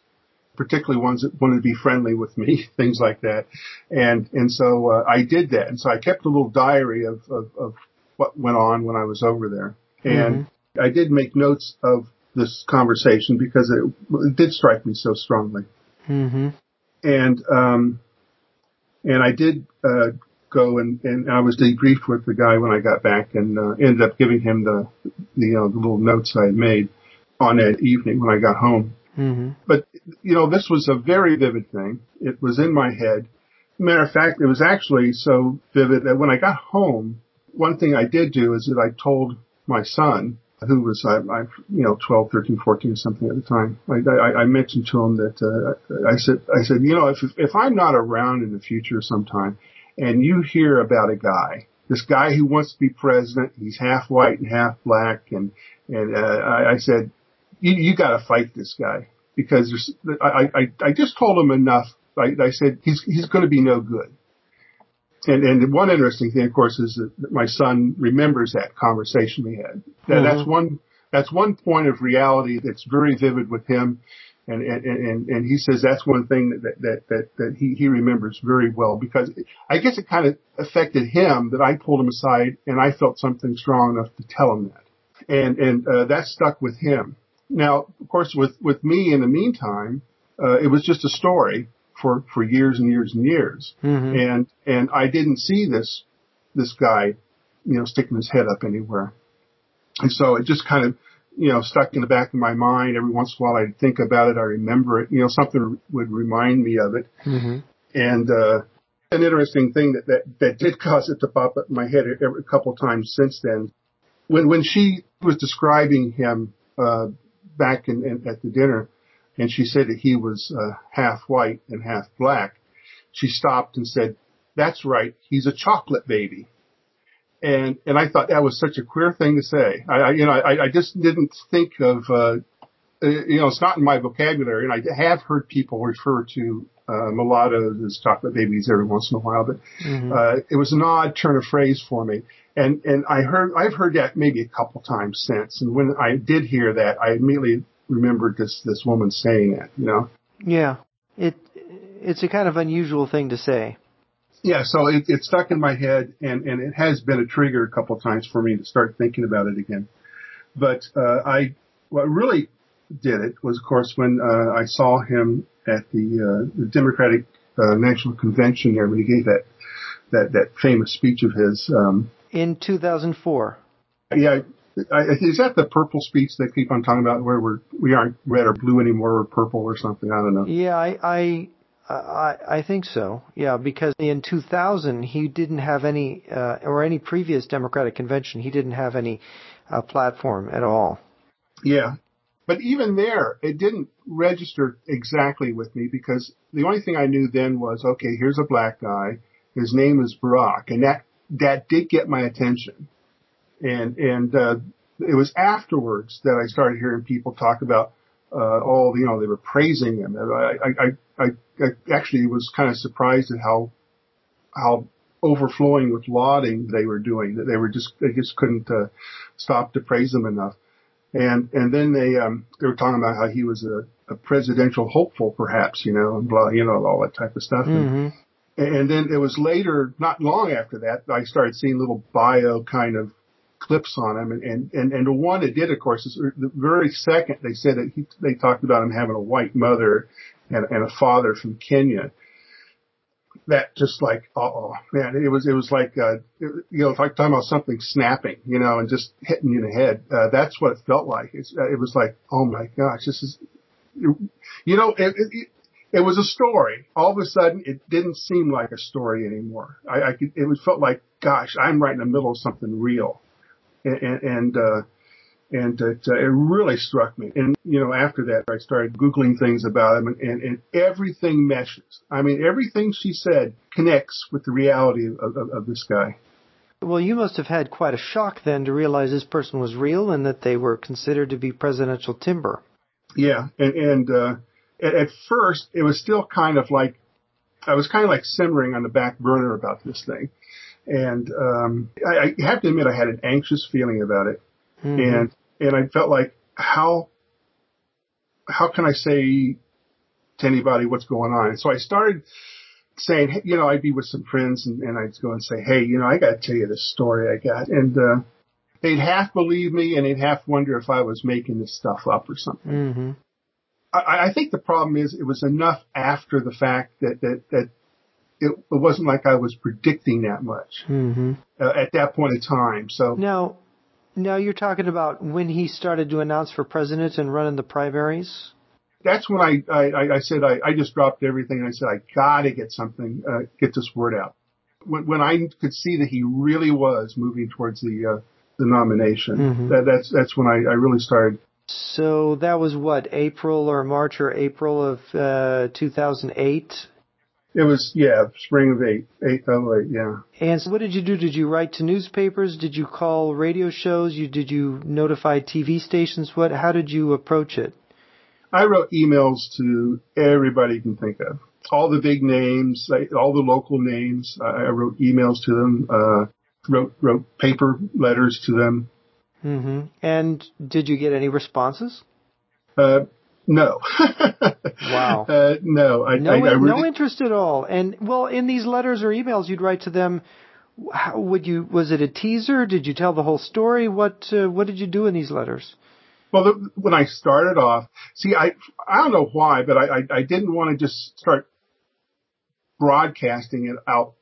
particularly ones that wanted to be friendly with me, things like that. And and so uh, I did that. And so I kept a little diary of of, of what went on when I was over there. And mm-hmm. I did make notes of this conversation because it, it did strike me so strongly. Mm-hmm. And um, and I did uh, go and, and I was debriefed with the guy when I got back and uh, ended up giving him the, the, you know, the little notes I had made on that evening when I got home. Mm-hmm. But, you know, this was a very vivid thing. It was in my head. Matter of fact, it was actually so vivid that when I got home, one thing I did do is that I told my son, who was, I, I you know, 12, 13, 14 something at the time. I, I, I mentioned to him that, uh, I said, I said, you know, if, if I'm not around in the future sometime and you hear about a guy, this guy who wants to be president, he's half white and half black and, and, uh, I, I said, you, you gotta fight this guy because there's, I, I, I just told him enough. I, I said, he's, he's going to be no good. And, and one interesting thing, of course, is that my son remembers that conversation we had. That, mm-hmm. That's one, that's one point of reality that's very vivid with him. And, and, and, and he says that's one thing that, that, that, that he, he remembers very well because I guess it kind of affected him that I pulled him aside and I felt something strong enough to tell him that. And, and, uh, that stuck with him. Now, of course, with, with me in the meantime, uh, it was just a story for for years and years and years. Mm-hmm. And and I didn't see this this guy, you know, sticking his head up anywhere. And so it just kind of you know stuck in the back of my mind. Every once in a while, I'd think about it. I remember it. You know, something would remind me of it. Mm-hmm. And uh, an interesting thing that, that that did cause it to pop up in my head every couple of times since then. When when she was describing him uh, back in, in at the dinner, and she said that he was uh, half white and half black, she stopped and said, "That's right, he's a chocolate baby." And and I thought that was such a queer thing to say. I, I you know I, I just didn't think of uh, uh, you know it's not in my vocabulary, and I have heard people refer to uh, mulattoes as chocolate babies every once in a while, but mm-hmm. uh, it was an odd turn of phrase for me. And and I heard I've heard that maybe a couple times since. And when I did hear that, I immediately remembered this this woman saying it. You know. Yeah, it it's a kind of unusual thing to say. Yeah, so it, it stuck in my head, and and it has been a trigger a couple of times for me to start thinking about it again. But uh, I what really did it was, of course, when uh, I saw him at the, uh, the Democratic uh, National Convention there when he gave that that that famous speech of his. Um, in 2004. Yeah, I, is that the purple speech they keep on talking about where we're we aren't red or blue anymore, we're purple or something? I don't know. Yeah, I I I, I think so. Yeah, because in 2000 he didn't have any uh, or any previous Democratic convention he didn't have any uh, platform at all. Yeah, but even there it didn't register exactly with me because the only thing I knew then was okay, here's a black guy, his name is Barack, and that that did get my attention and and uh, it was afterwards that I started hearing people talk about uh, all you know they were praising him. I I I, I, I actually was kind of surprised at how how overflowing with lauding they were doing. That they were just they just couldn't uh, stop to praise him enough. And and then they um they were talking about how he was a, a presidential hopeful, perhaps, you know, and blah, you know, all that type of stuff. Mm-hmm. And, and then it was later, not long after that, I started seeing little bio kind of clips on him. And, and, and, and the one it did, of course, is the very second they said that he, they talked about him having a white mother and, and a father from Kenya. That just like, oh man, it was, it was like, uh, you know, like talking about something snapping, you know, and just hitting you in the head. Uh, that's what it felt like. It's, uh, it was like, oh my gosh, this is, you know, it, it, it was a story. All of a sudden, it didn't seem like a story anymore. I, I could, it felt like, gosh, I'm right in the middle of something real, and and uh, and it, uh, it really struck me. And you know, after that, I started googling things about him, and, and, and everything meshes. I mean, everything she said connects with the reality of, of, of this guy. Well, you must have had quite a shock then to realize this person was real and that they were considered to be presidential timber. Yeah, and and uh, at, at first it was still kind of like I was kind of like simmering on the back burner about this thing, and um, I, I have to admit I had an anxious feeling about it, Mhm. and and I felt like how how can I say to anybody what's going on? And so I started saying, hey, you know, I'd be with some friends and, and I'd go and say, hey, you know, I got to tell you this story I got, and uh, they'd half believe me and they'd half wonder if I was making this stuff up or something. Mm-hmm. I, I think the problem is it was enough after the fact that that that it, it wasn't like I was predicting that much Mm-hmm. uh, at that point in time. So Now, now you're talking about when he started to announce for president and run in the primaries. that's when I I, I said I, I just dropped everything and I said I got to get something uh, get this word out. When, when I could see that he really was moving towards the uh, the nomination, Mhm. that, that's that's when I, I really started. So that was what April or March or April of uh, 2008. It was yeah, spring of eight eight oh eight yeah. And so what did you do? Did you write to newspapers? Did you call radio shows? You did you notify TV stations? What? How did you approach it? I wrote emails to everybody you can think of. All the big names, all the local names. I, I wrote emails to them. Uh, wrote wrote paper letters to them. Mm-hmm. And did you get any responses? Uh, no. Wow. Uh, no, I, No, I, I really, no interest at all. And well, in these letters or emails you'd write to them, how would you? Was it a teaser? Did you tell the whole story? What uh, What did you do in these letters? Well, the, when I started off, see, I I don't know why, but I I, I didn't want to just start broadcasting it out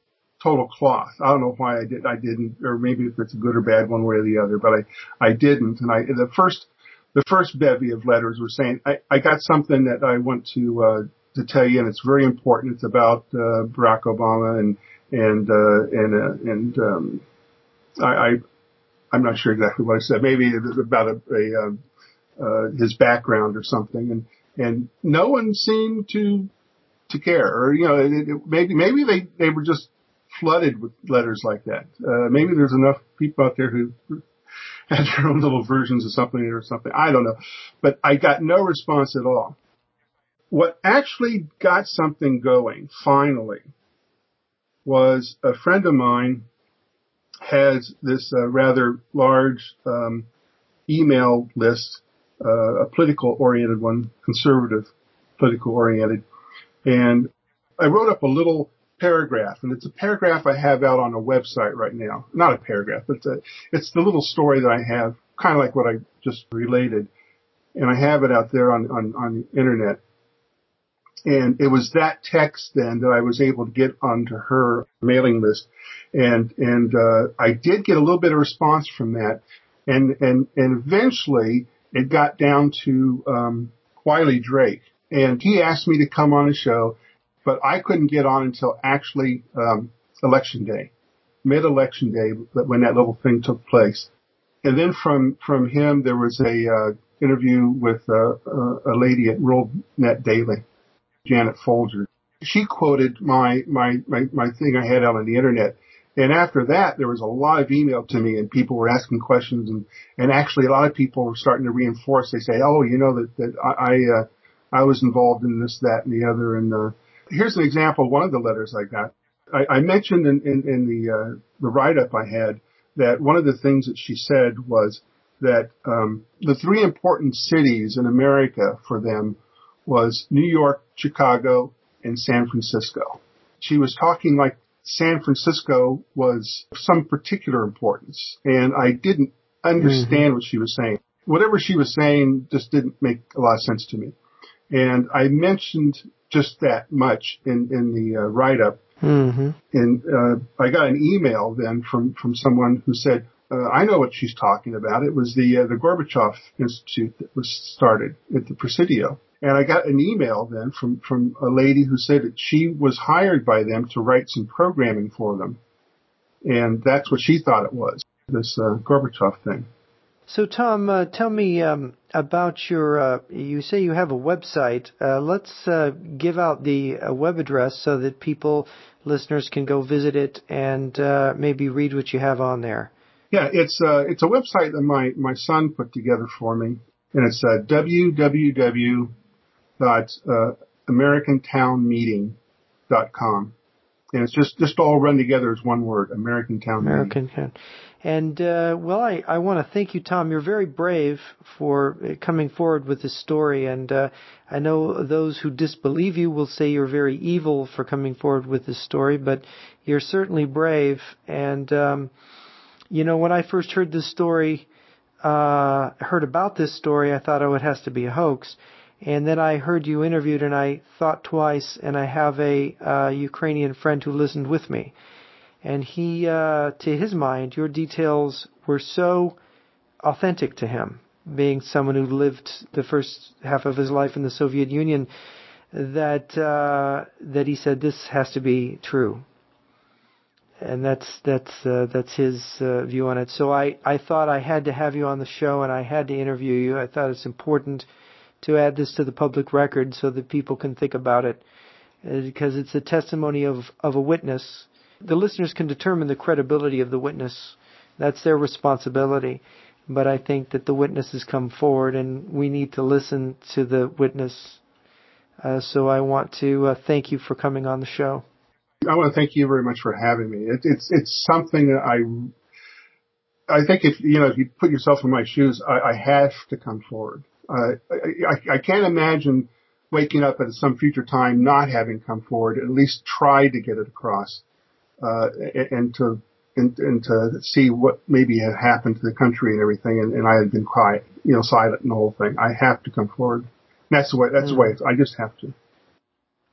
total cloth. I don't know why I did. I didn't, or maybe if it's a good or bad one way or the other, but I I didn't. And I the first the first bevy of letters were saying I I got something that I want to uh, to tell you, and it's very important. It's about uh, Barack Obama and and uh, and uh, and um, I, I I'm not sure exactly what I said. Maybe it was about a, a uh, uh, his background or something, and and no one seemed to to care, or you know, it, it, maybe maybe they they were just flooded with letters like that. Uh, maybe there's enough people out there who had their own little versions of something or something. I don't know, but I got no response at all. What actually got something going finally was a friend of mine has this uh, rather large um, email list, uh, a political oriented one, conservative political oriented. And I wrote up a little paragraph and it's a paragraph I have out on a website right now. Not a paragraph, but it's, a, it's the little story that I have, kind of like what I just related. And I have it out there on, on, on the internet. And it was that text then that I was able to get onto her mailing list. And, and, uh, I did get a little bit of response from that. And, and, and eventually it got down to, um, Wiley Drake. And he asked me to come on a show, but I couldn't get on until actually, um, election day, mid-election day, when that little thing took place. And then from, from him, there was a, uh, interview with, uh, a lady at WorldNet Daily, Janet Folger. She quoted my, my, my, my thing I had out on the internet. And after that, there was a lot of email to me and people were asking questions and, and actually a lot of people were starting to reinforce. They say, oh, you know, that, that I, I, uh, I was involved in this, that, and the other. And, uh, here's an example of one of the letters I got. I, I mentioned in, in, in the uh, the write up I had that one of the things that she said was that um, the three important cities in America for them was New York, Chicago, and San Francisco. She was talking like San Francisco was some particular importance, and I didn't understand mm-hmm. what she was saying. Whatever she was saying just didn't make a lot of sense to me. And I mentioned just that much in, in the uh, write up. Mm-hmm. And uh, I got an email then from, from someone who said, uh, I know what she's talking about. It was the uh, the Gorbachev Institute that was started at the Presidio. And I got an email then from, from a lady who said that she was hired by them to write some programming for them. And that's what she thought it was, this uh, Gorbachev thing. So, Tom, uh, tell me um, about your. Uh, you say you have a website. Uh, let's uh, give out the uh, web address so that people, listeners, can go visit it and uh, maybe read what you have on there. Yeah, it's it's a website that my my son put together for me, and it's uh, www.americantownmeeting.com and it's just just all run together as one word, American Town American Town. And uh, well, I I want to thank you, Tom. You're very brave for coming forward with this story, and uh, I know those who disbelieve you will say you're very evil for coming forward with this story, but you're certainly brave. And um, you know, when I first heard this story, uh, heard about this story, I thought, oh, it has to be a hoax. And then I heard you interviewed, and I thought twice. And I have a uh, Ukrainian friend who listened with me, and he, uh, to his mind, your details were so authentic to him, being someone who lived the first half of his life in the Soviet Union, that uh, that he said this has to be true. And that's that's uh, that's his uh, view on it. So I, I thought I had to have you on the show, and I had to interview you. I thought it's important to add this to the public record so that people can think about it uh, because it's a testimony of, of a witness. The listeners can determine the credibility of the witness. That's their responsibility. But I think that the witness has come forward and we need to listen to the witness. Uh, so I want to uh, thank you for coming on the show. I want to thank you very much for having me. It, it's it's something that I I think if you know if you put yourself in my shoes, I, I have to come forward. Uh, I, I can't imagine waking up at some future time not having come forward, at least try to get it across, uh, and to and, and, to see what maybe had happened to the country and everything. And, and, I had been quiet, you know, silent in the whole thing. I have to come forward. And that's the way. That's mm. the way. I just have to.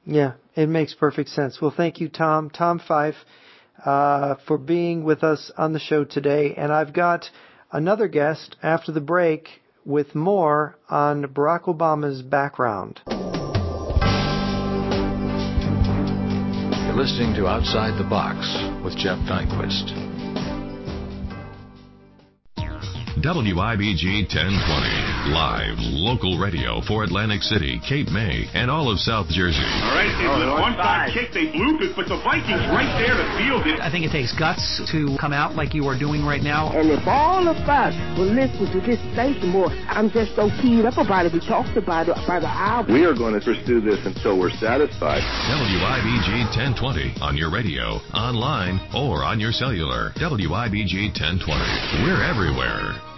Yeah, it makes perfect sense. Well, thank you, Tom. Tom Fife, uh, for being with us on the show today. And I've got another guest after the break with more on Barack Obama's background. You're listening to Outside the Box with Jeff Nyquist. WIBG 1020. Live, local radio for Atlantic City, Cape May, and all of South Jersey. All right, it's oh, a one-time kick. They blooped it, but the Vikings right there to field it. I think it takes guts to come out like you are doing right now. And if all of us will listen to this station more, I'm just so keyed up about it. We talked about it by the hour. We are going to pursue this until we're satisfied. WIBG 1020 on your radio, online, or on your cellular. WIBG 1020. We're everywhere.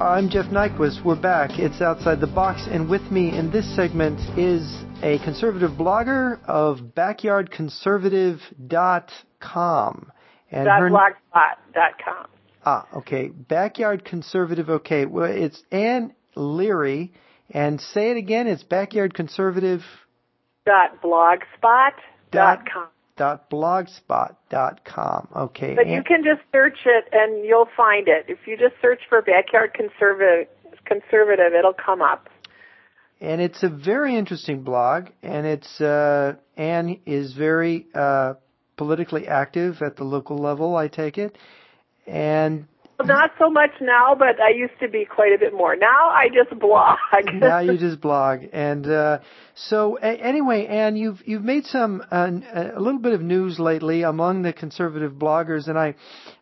I'm Jeff Nyquist. We're back. It's Outside the Box, and with me in this segment is a conservative blogger of backyardconservative.com. And her blogspot.com. Ah, okay. Backyard Conservative. Okay. Well, it's Ann Leary. And say it again. It's Backyard Conservative. Dot blogspot.com blogspot.com. Okay. But you can just search it and you'll find it. If you just search for backyard conservative, conservative, it'll come up. And it's a very interesting blog, and it's uh, Ann is very uh, politically active at the local level. I take it, and not so much now, but I used to be quite a bit more. Now I just blog. now you just blog, and uh, so a- anyway, Ann, you've you've made some uh, a little bit of news lately among the conservative bloggers, and I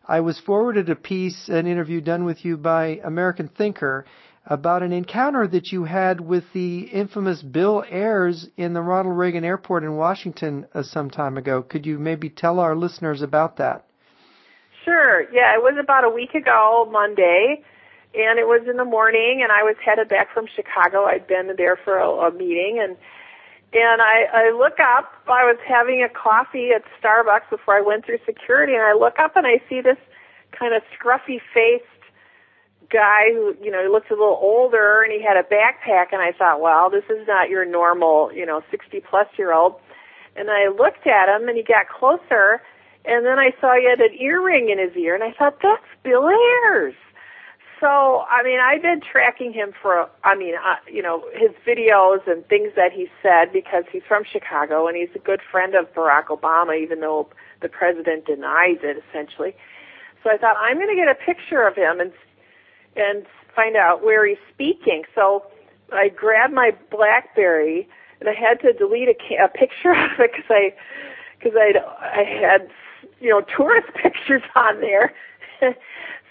I was forwarded a piece, an interview done with you by American Thinker. about an encounter that you had with the infamous Bill Ayers in the Ronald Reagan Airport in Washington uh, some time ago. Could you maybe tell our listeners about that? Sure. Yeah, it was about a week ago, Monday, and it was in the morning, and I was headed back from Chicago. I'd been there for a, a meeting, and and I, I look up. I was having a coffee at Starbucks before I went through security, and I look up and I see this kind of scruffy faced guy who, you know, he looks a little older and he had a backpack and I thought, well, this is not your normal, you know, 60 plus year old. And I looked at him and he got closer and then I saw he had an earring in his ear and I thought, that's Bill Ayers. So, I mean, I've been tracking him for, I mean, uh, you know, his videos and things that he said because he's from Chicago and he's a good friend of Barack Obama, even though the president denies it essentially. So I thought I'm going to get a picture of him and and find out where he's speaking. So I grabbed my BlackBerry and I had to delete a, a picture of it because I because I I had you know tourist pictures on there.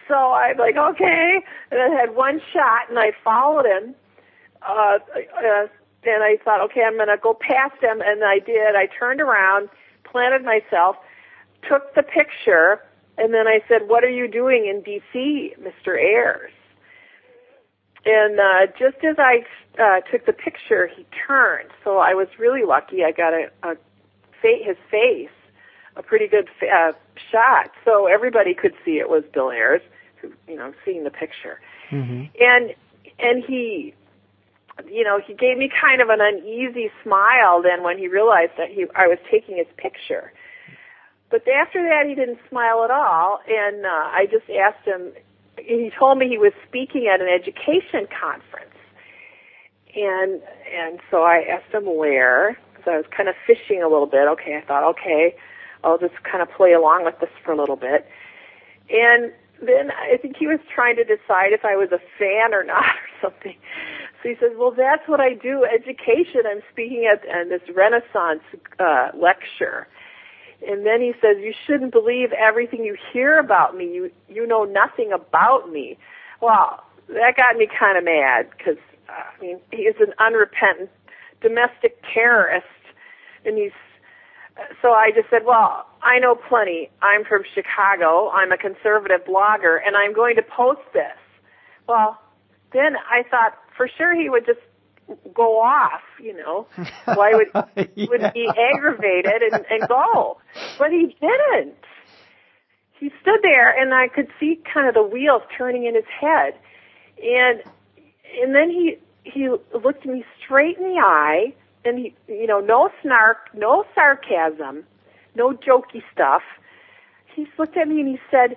so I'm like okay, and I had one shot and I followed him. Uh, uh, and I thought, okay, I'm going to go past him, and I did. I turned around, planted myself, took the picture, and then I said, "What are you doing in D.C., Mr. Ayers?" And uh, just as I uh, took the picture, he turned. So I was really lucky. I got a, a fa- his face, a pretty good uh, shot, so everybody could see it was Bill Ayers, who, you know, seeing the picture. Mm-hmm. And and he you know, he gave me kind of an uneasy smile then when he realized that he I was taking his picture. But after that, he didn't smile at all, and uh, I just asked him. He told me he was speaking at an education conference, and and so I asked him where. because I was kind of fishing a little bit. Okay, I thought, okay, I'll just kind of play along with this for a little bit, and then I think he was trying to decide if I was a fan or not or something. So he says, "Well, that's what I do, education. I'm speaking at, at this Renaissance uh, lecture." And then he says, "You shouldn't believe everything you hear about me. You you know nothing about me." Well, that got me kind of mad because uh, I mean he is an unrepentant domestic terrorist, and he's. So I just said, "Well, I know plenty. I'm from Chicago. I'm a conservative blogger, and I'm going to post this." Well, then I thought for sure he would just go off, you know. Why would yeah. would be aggravated and, and go? But he didn't. He stood there and I could see kind of the wheels turning in his head. And and then he he looked me straight in the eye and he you know, no snark, no sarcasm, no jokey stuff. He looked at me and he said,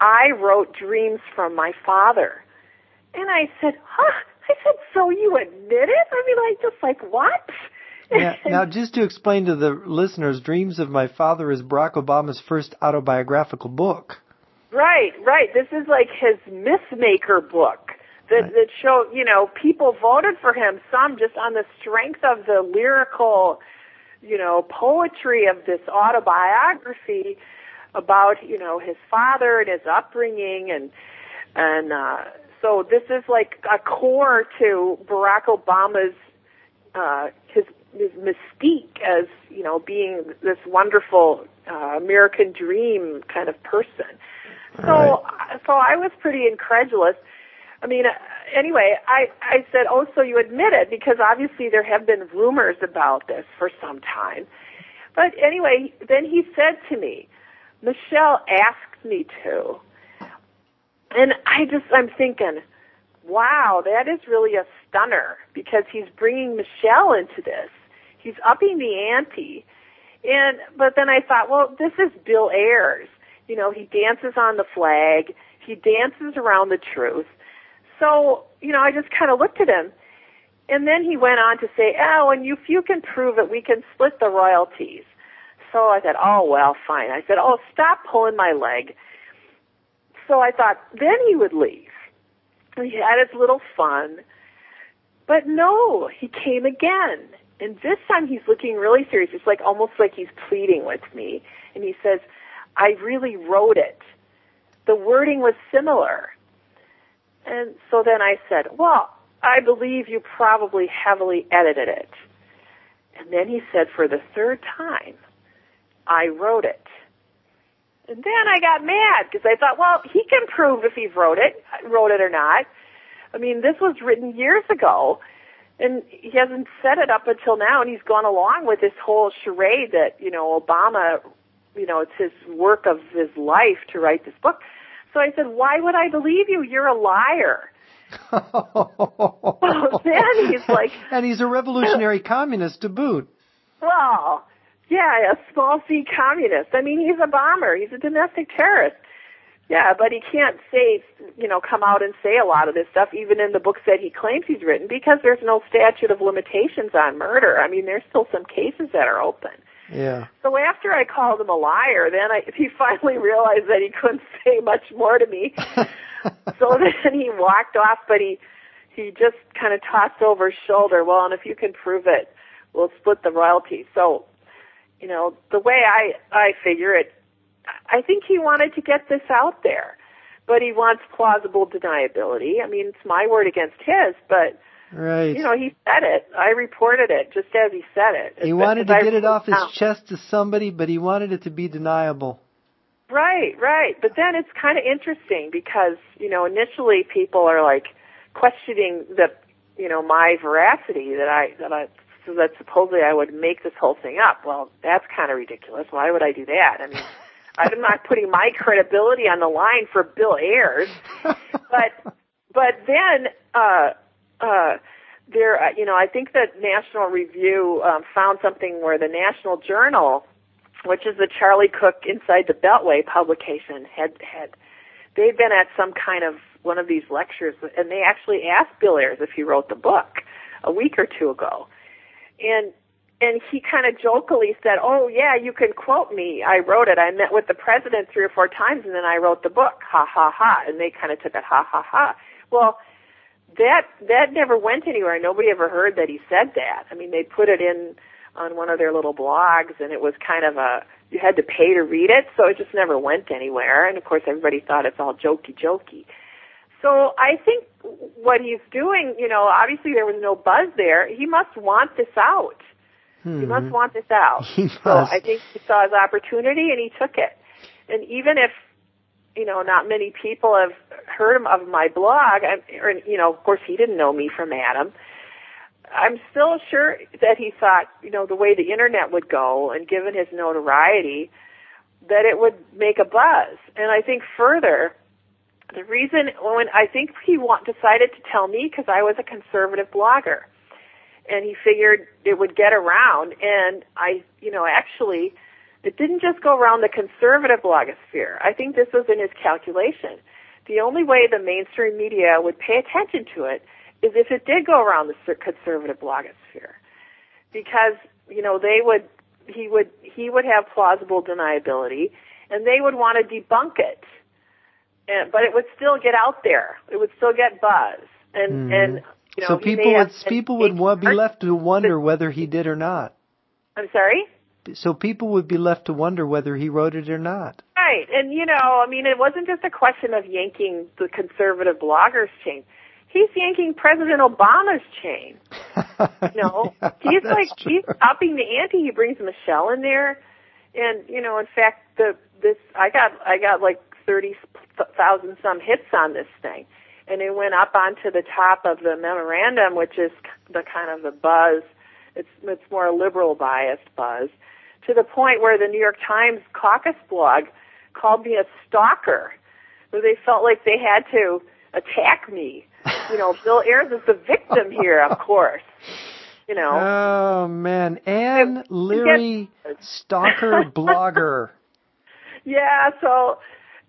I wrote dreams from my father. And I said, Huh, I said, so you admit it? I mean, like, just like, what? Yeah, now, just to explain to the listeners, Dreams of My Father is Barack Obama's first autobiographical book. Right, right. This is like his mythmaker book that right. that show you know people voted for him. Some just on the strength of the lyrical, you know, poetry of this autobiography about you know his father and his upbringing and and uh so this is like a core to Barack Obama's uh, his his mystique as you know being this wonderful uh, American dream kind of person. So right. so I was pretty incredulous. I mean, uh, anyway, I I said, "Oh, so you admit it?" Because obviously there have been rumors about this for some time. But anyway, then he said to me, "Michelle asked me to." And I just, I'm thinking, wow, that is really a stunner because he's bringing Michelle into this. He's upping the ante. And, but then I thought, well, this is Bill Ayers. You know, he dances on the flag. He dances around the truth. So, you know, I just kind of looked at him. And then he went on to say, oh, and if you can prove it, we can split the royalties. So I said, oh, well, fine. I said, oh, stop pulling my leg. So I thought then he would leave. He had his little fun. But no, he came again. And this time he's looking really serious. It's like almost like he's pleading with me. And he says, I really wrote it. The wording was similar. And so then I said, well, I believe you probably heavily edited it. And then he said, for the third time, I wrote it. And then I got mad because I thought, well, he can prove if he wrote it, wrote it or not. I mean, this was written years ago, and he hasn't said it up until now, and he's gone along with this whole charade that you know Obama, you know, it's his work of his life to write this book. So I said, why would I believe you? You're a liar. well, then he's like, and he's a revolutionary communist to boot. Well, yeah, a small C communist. I mean, he's a bomber. He's a domestic terrorist. Yeah, but he can't say, you know, come out and say a lot of this stuff, even in the books that he claims he's written, because there's no statute of limitations on murder. I mean, there's still some cases that are open. Yeah. So after I called him a liar, then I, he finally realized that he couldn't say much more to me. so then he walked off, but he he just kind of tossed over his shoulder. Well, and if you can prove it, we'll split the royalties. So, you know, the way I I figure it, I think he wanted to get this out there, but he wants plausible deniability. I mean, it's my word against his, but right. you know, he said it. I reported it just as he said it. He wanted to get it off his chest to somebody, but he wanted it to be deniable. Right, right. But then it's kind of interesting because, you know, initially people are like questioning the, you know, my veracity that I, that I, so that supposedly I would make this whole thing up. Well, that's kind of ridiculous. Why would I do that? I mean, I'm not putting my credibility on the line for Bill Ayers. but, but then, uh, uh, there, uh, you know, I think that National Review um, found something where the National Journal, which is the Charlie Cook Inside the Beltway publication, had had they'd been at some kind of one of these lectures, and they actually asked Bill Ayers if he wrote the book a week or two ago, and and he kind of jokingly said, "Oh yeah, you can quote me. I wrote it. I met with the president three or four times, and then I wrote the book. Ha ha ha!" And they kind of took it, ha ha ha. Well, that that never went anywhere. Nobody ever heard that he said that. I mean, they put it in on one of their little blogs, and it was kind of a you had to pay to read it, so it just never went anywhere. And of course, everybody thought it's all jokey jokey. So I think what he's doing, you know, obviously there was no buzz there. He must want this out. Hmm. He must want this out. He must. So I think he saw his opportunity and he took it. And even if you know, not many people have heard of my blog. I, or, you know, of course, he didn't know me from Adam. I'm still sure that he thought, you know, the way the internet would go, and given his notoriety, that it would make a buzz. And I think further, the reason when I think he want, decided to tell me because I was a conservative blogger, and he figured it would get around. And I, you know, actually it didn't just go around the conservative blogosphere. I think this was in his calculation. The only way the mainstream media would pay attention to it is if it did go around the conservative blogosphere. Because, you know, they would, he would, he would have plausible deniability and they would want to debunk it. And, but it would still get out there. It would still get buzz. And, Mhm. and, you know, so people would people would be left to wonder whether he did or not. I'm sorry? So people would be left to wonder whether he wrote it or not. Right. And, you know, I mean, it wasn't just a question of yanking the conservative bloggers chain. He's yanking President Obama's chain. You know, he's like, true. he's upping the ante. He brings Michelle in there. And, you know, in fact, the, this, I got, I got like 30,000 some hits on this thing. And it went up onto the top of the Memeorandum, which is the kind of the buzz. It's, it's more liberal biased buzz to the point where the New York Times caucus blog called me a stalker, where they felt like they had to attack me. You know, Bill Ayers is the victim here, of course. You know, Oh man, Ann Leary, stalker blogger. yeah. So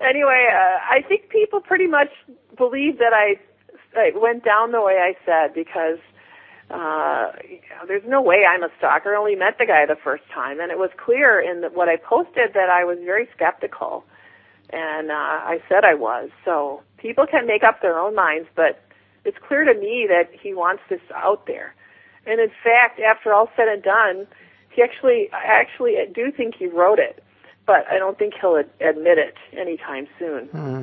anyway, uh, I think people pretty much believe that I, I went down the way I said because uh, know, there's no way I'm a stalker. I only met the guy the first time, and it was clear in the, what I posted that I was very skeptical, and uh, I said I was. So people can make up their own minds, but it's clear to me that he wants this out there. And in fact, after all said and done, he actually, I actually do think he wrote it, but I don't think he'll ad- admit it anytime soon. Hmm.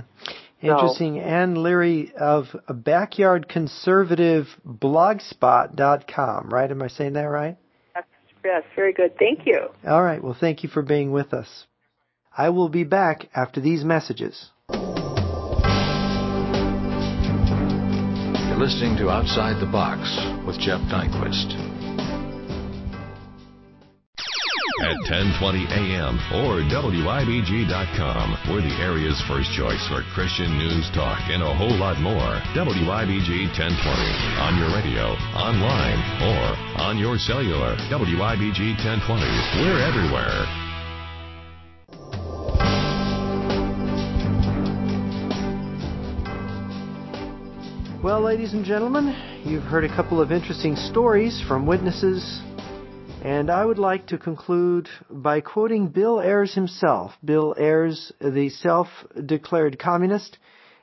Interesting. Ann Leary of Backyard Conservative Blogspot.com, right? Am I saying that right? Yes, yes, very good. Thank you. All right. Well, thank you for being with us. I will be back after these messages. You're listening to Outside the Box with Jeff Nyquist. At 1020 AM or WIBG.com, we're the area's first choice for Christian news talk and a whole lot more. WIBG 1020 on your radio, online, or on your cellular. WIBG 1020. We're everywhere. Well, ladies and gentlemen, you've heard a couple of interesting stories from witnesses, and I would like to conclude by quoting Bill Ayers himself. Bill Ayers, the self-declared communist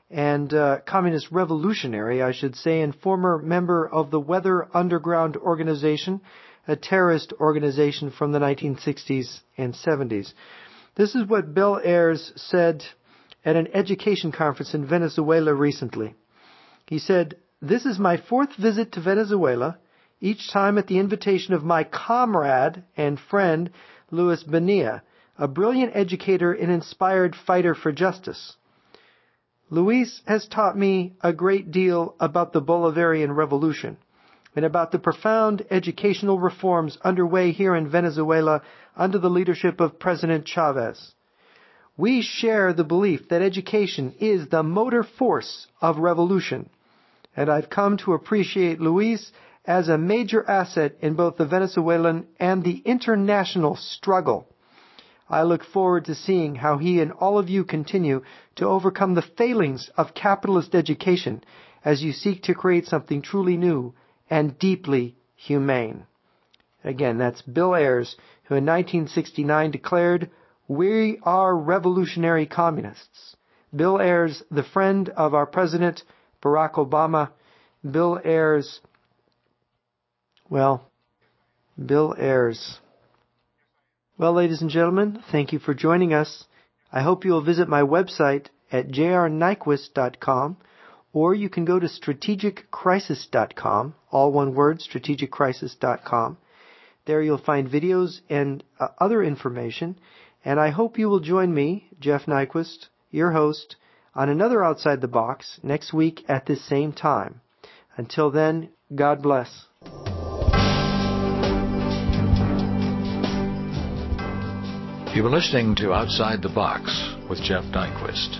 and uh, communist revolutionary, I should say, and former member of the Weather Underground Organization, a terrorist organization from the 1960s and 70s. This is what Bill Ayers said at an education conference in Venezuela recently. He said, This is my fourth visit to Venezuela, each time at the invitation of my comrade and friend, Luis Bonilla, a brilliant educator and inspired fighter for justice. Luis has taught me a great deal about the Bolivarian Revolution and about the profound educational reforms underway here in Venezuela under the leadership of President Chavez. We share the belief that education is the motor force of revolution and I've come to appreciate Luis as a major asset in both the Venezuelan and the international struggle. I look forward to seeing how he and all of you continue to overcome the failings of capitalist education as you seek to create something truly new and deeply humane. Again, that's Bill Ayers, who in 1969 declared, We are revolutionary communists. Bill Ayers, the friend of our president, Barack Obama, Bill Ayers. Well, Bill Ayers. Well, ladies and gentlemen, thank you for joining us. I hope you will visit my website at jrnyquist.com or you can go to strategiccrisis.com, all one word, strategiccrisis.com. There you'll find videos and uh, other information, and I hope you will join me, Jeff Nyquist, your host, on another Outside the Box next week at this same time. Until then, God bless. You've been listening to Outside the Box with Jeff Nyquist.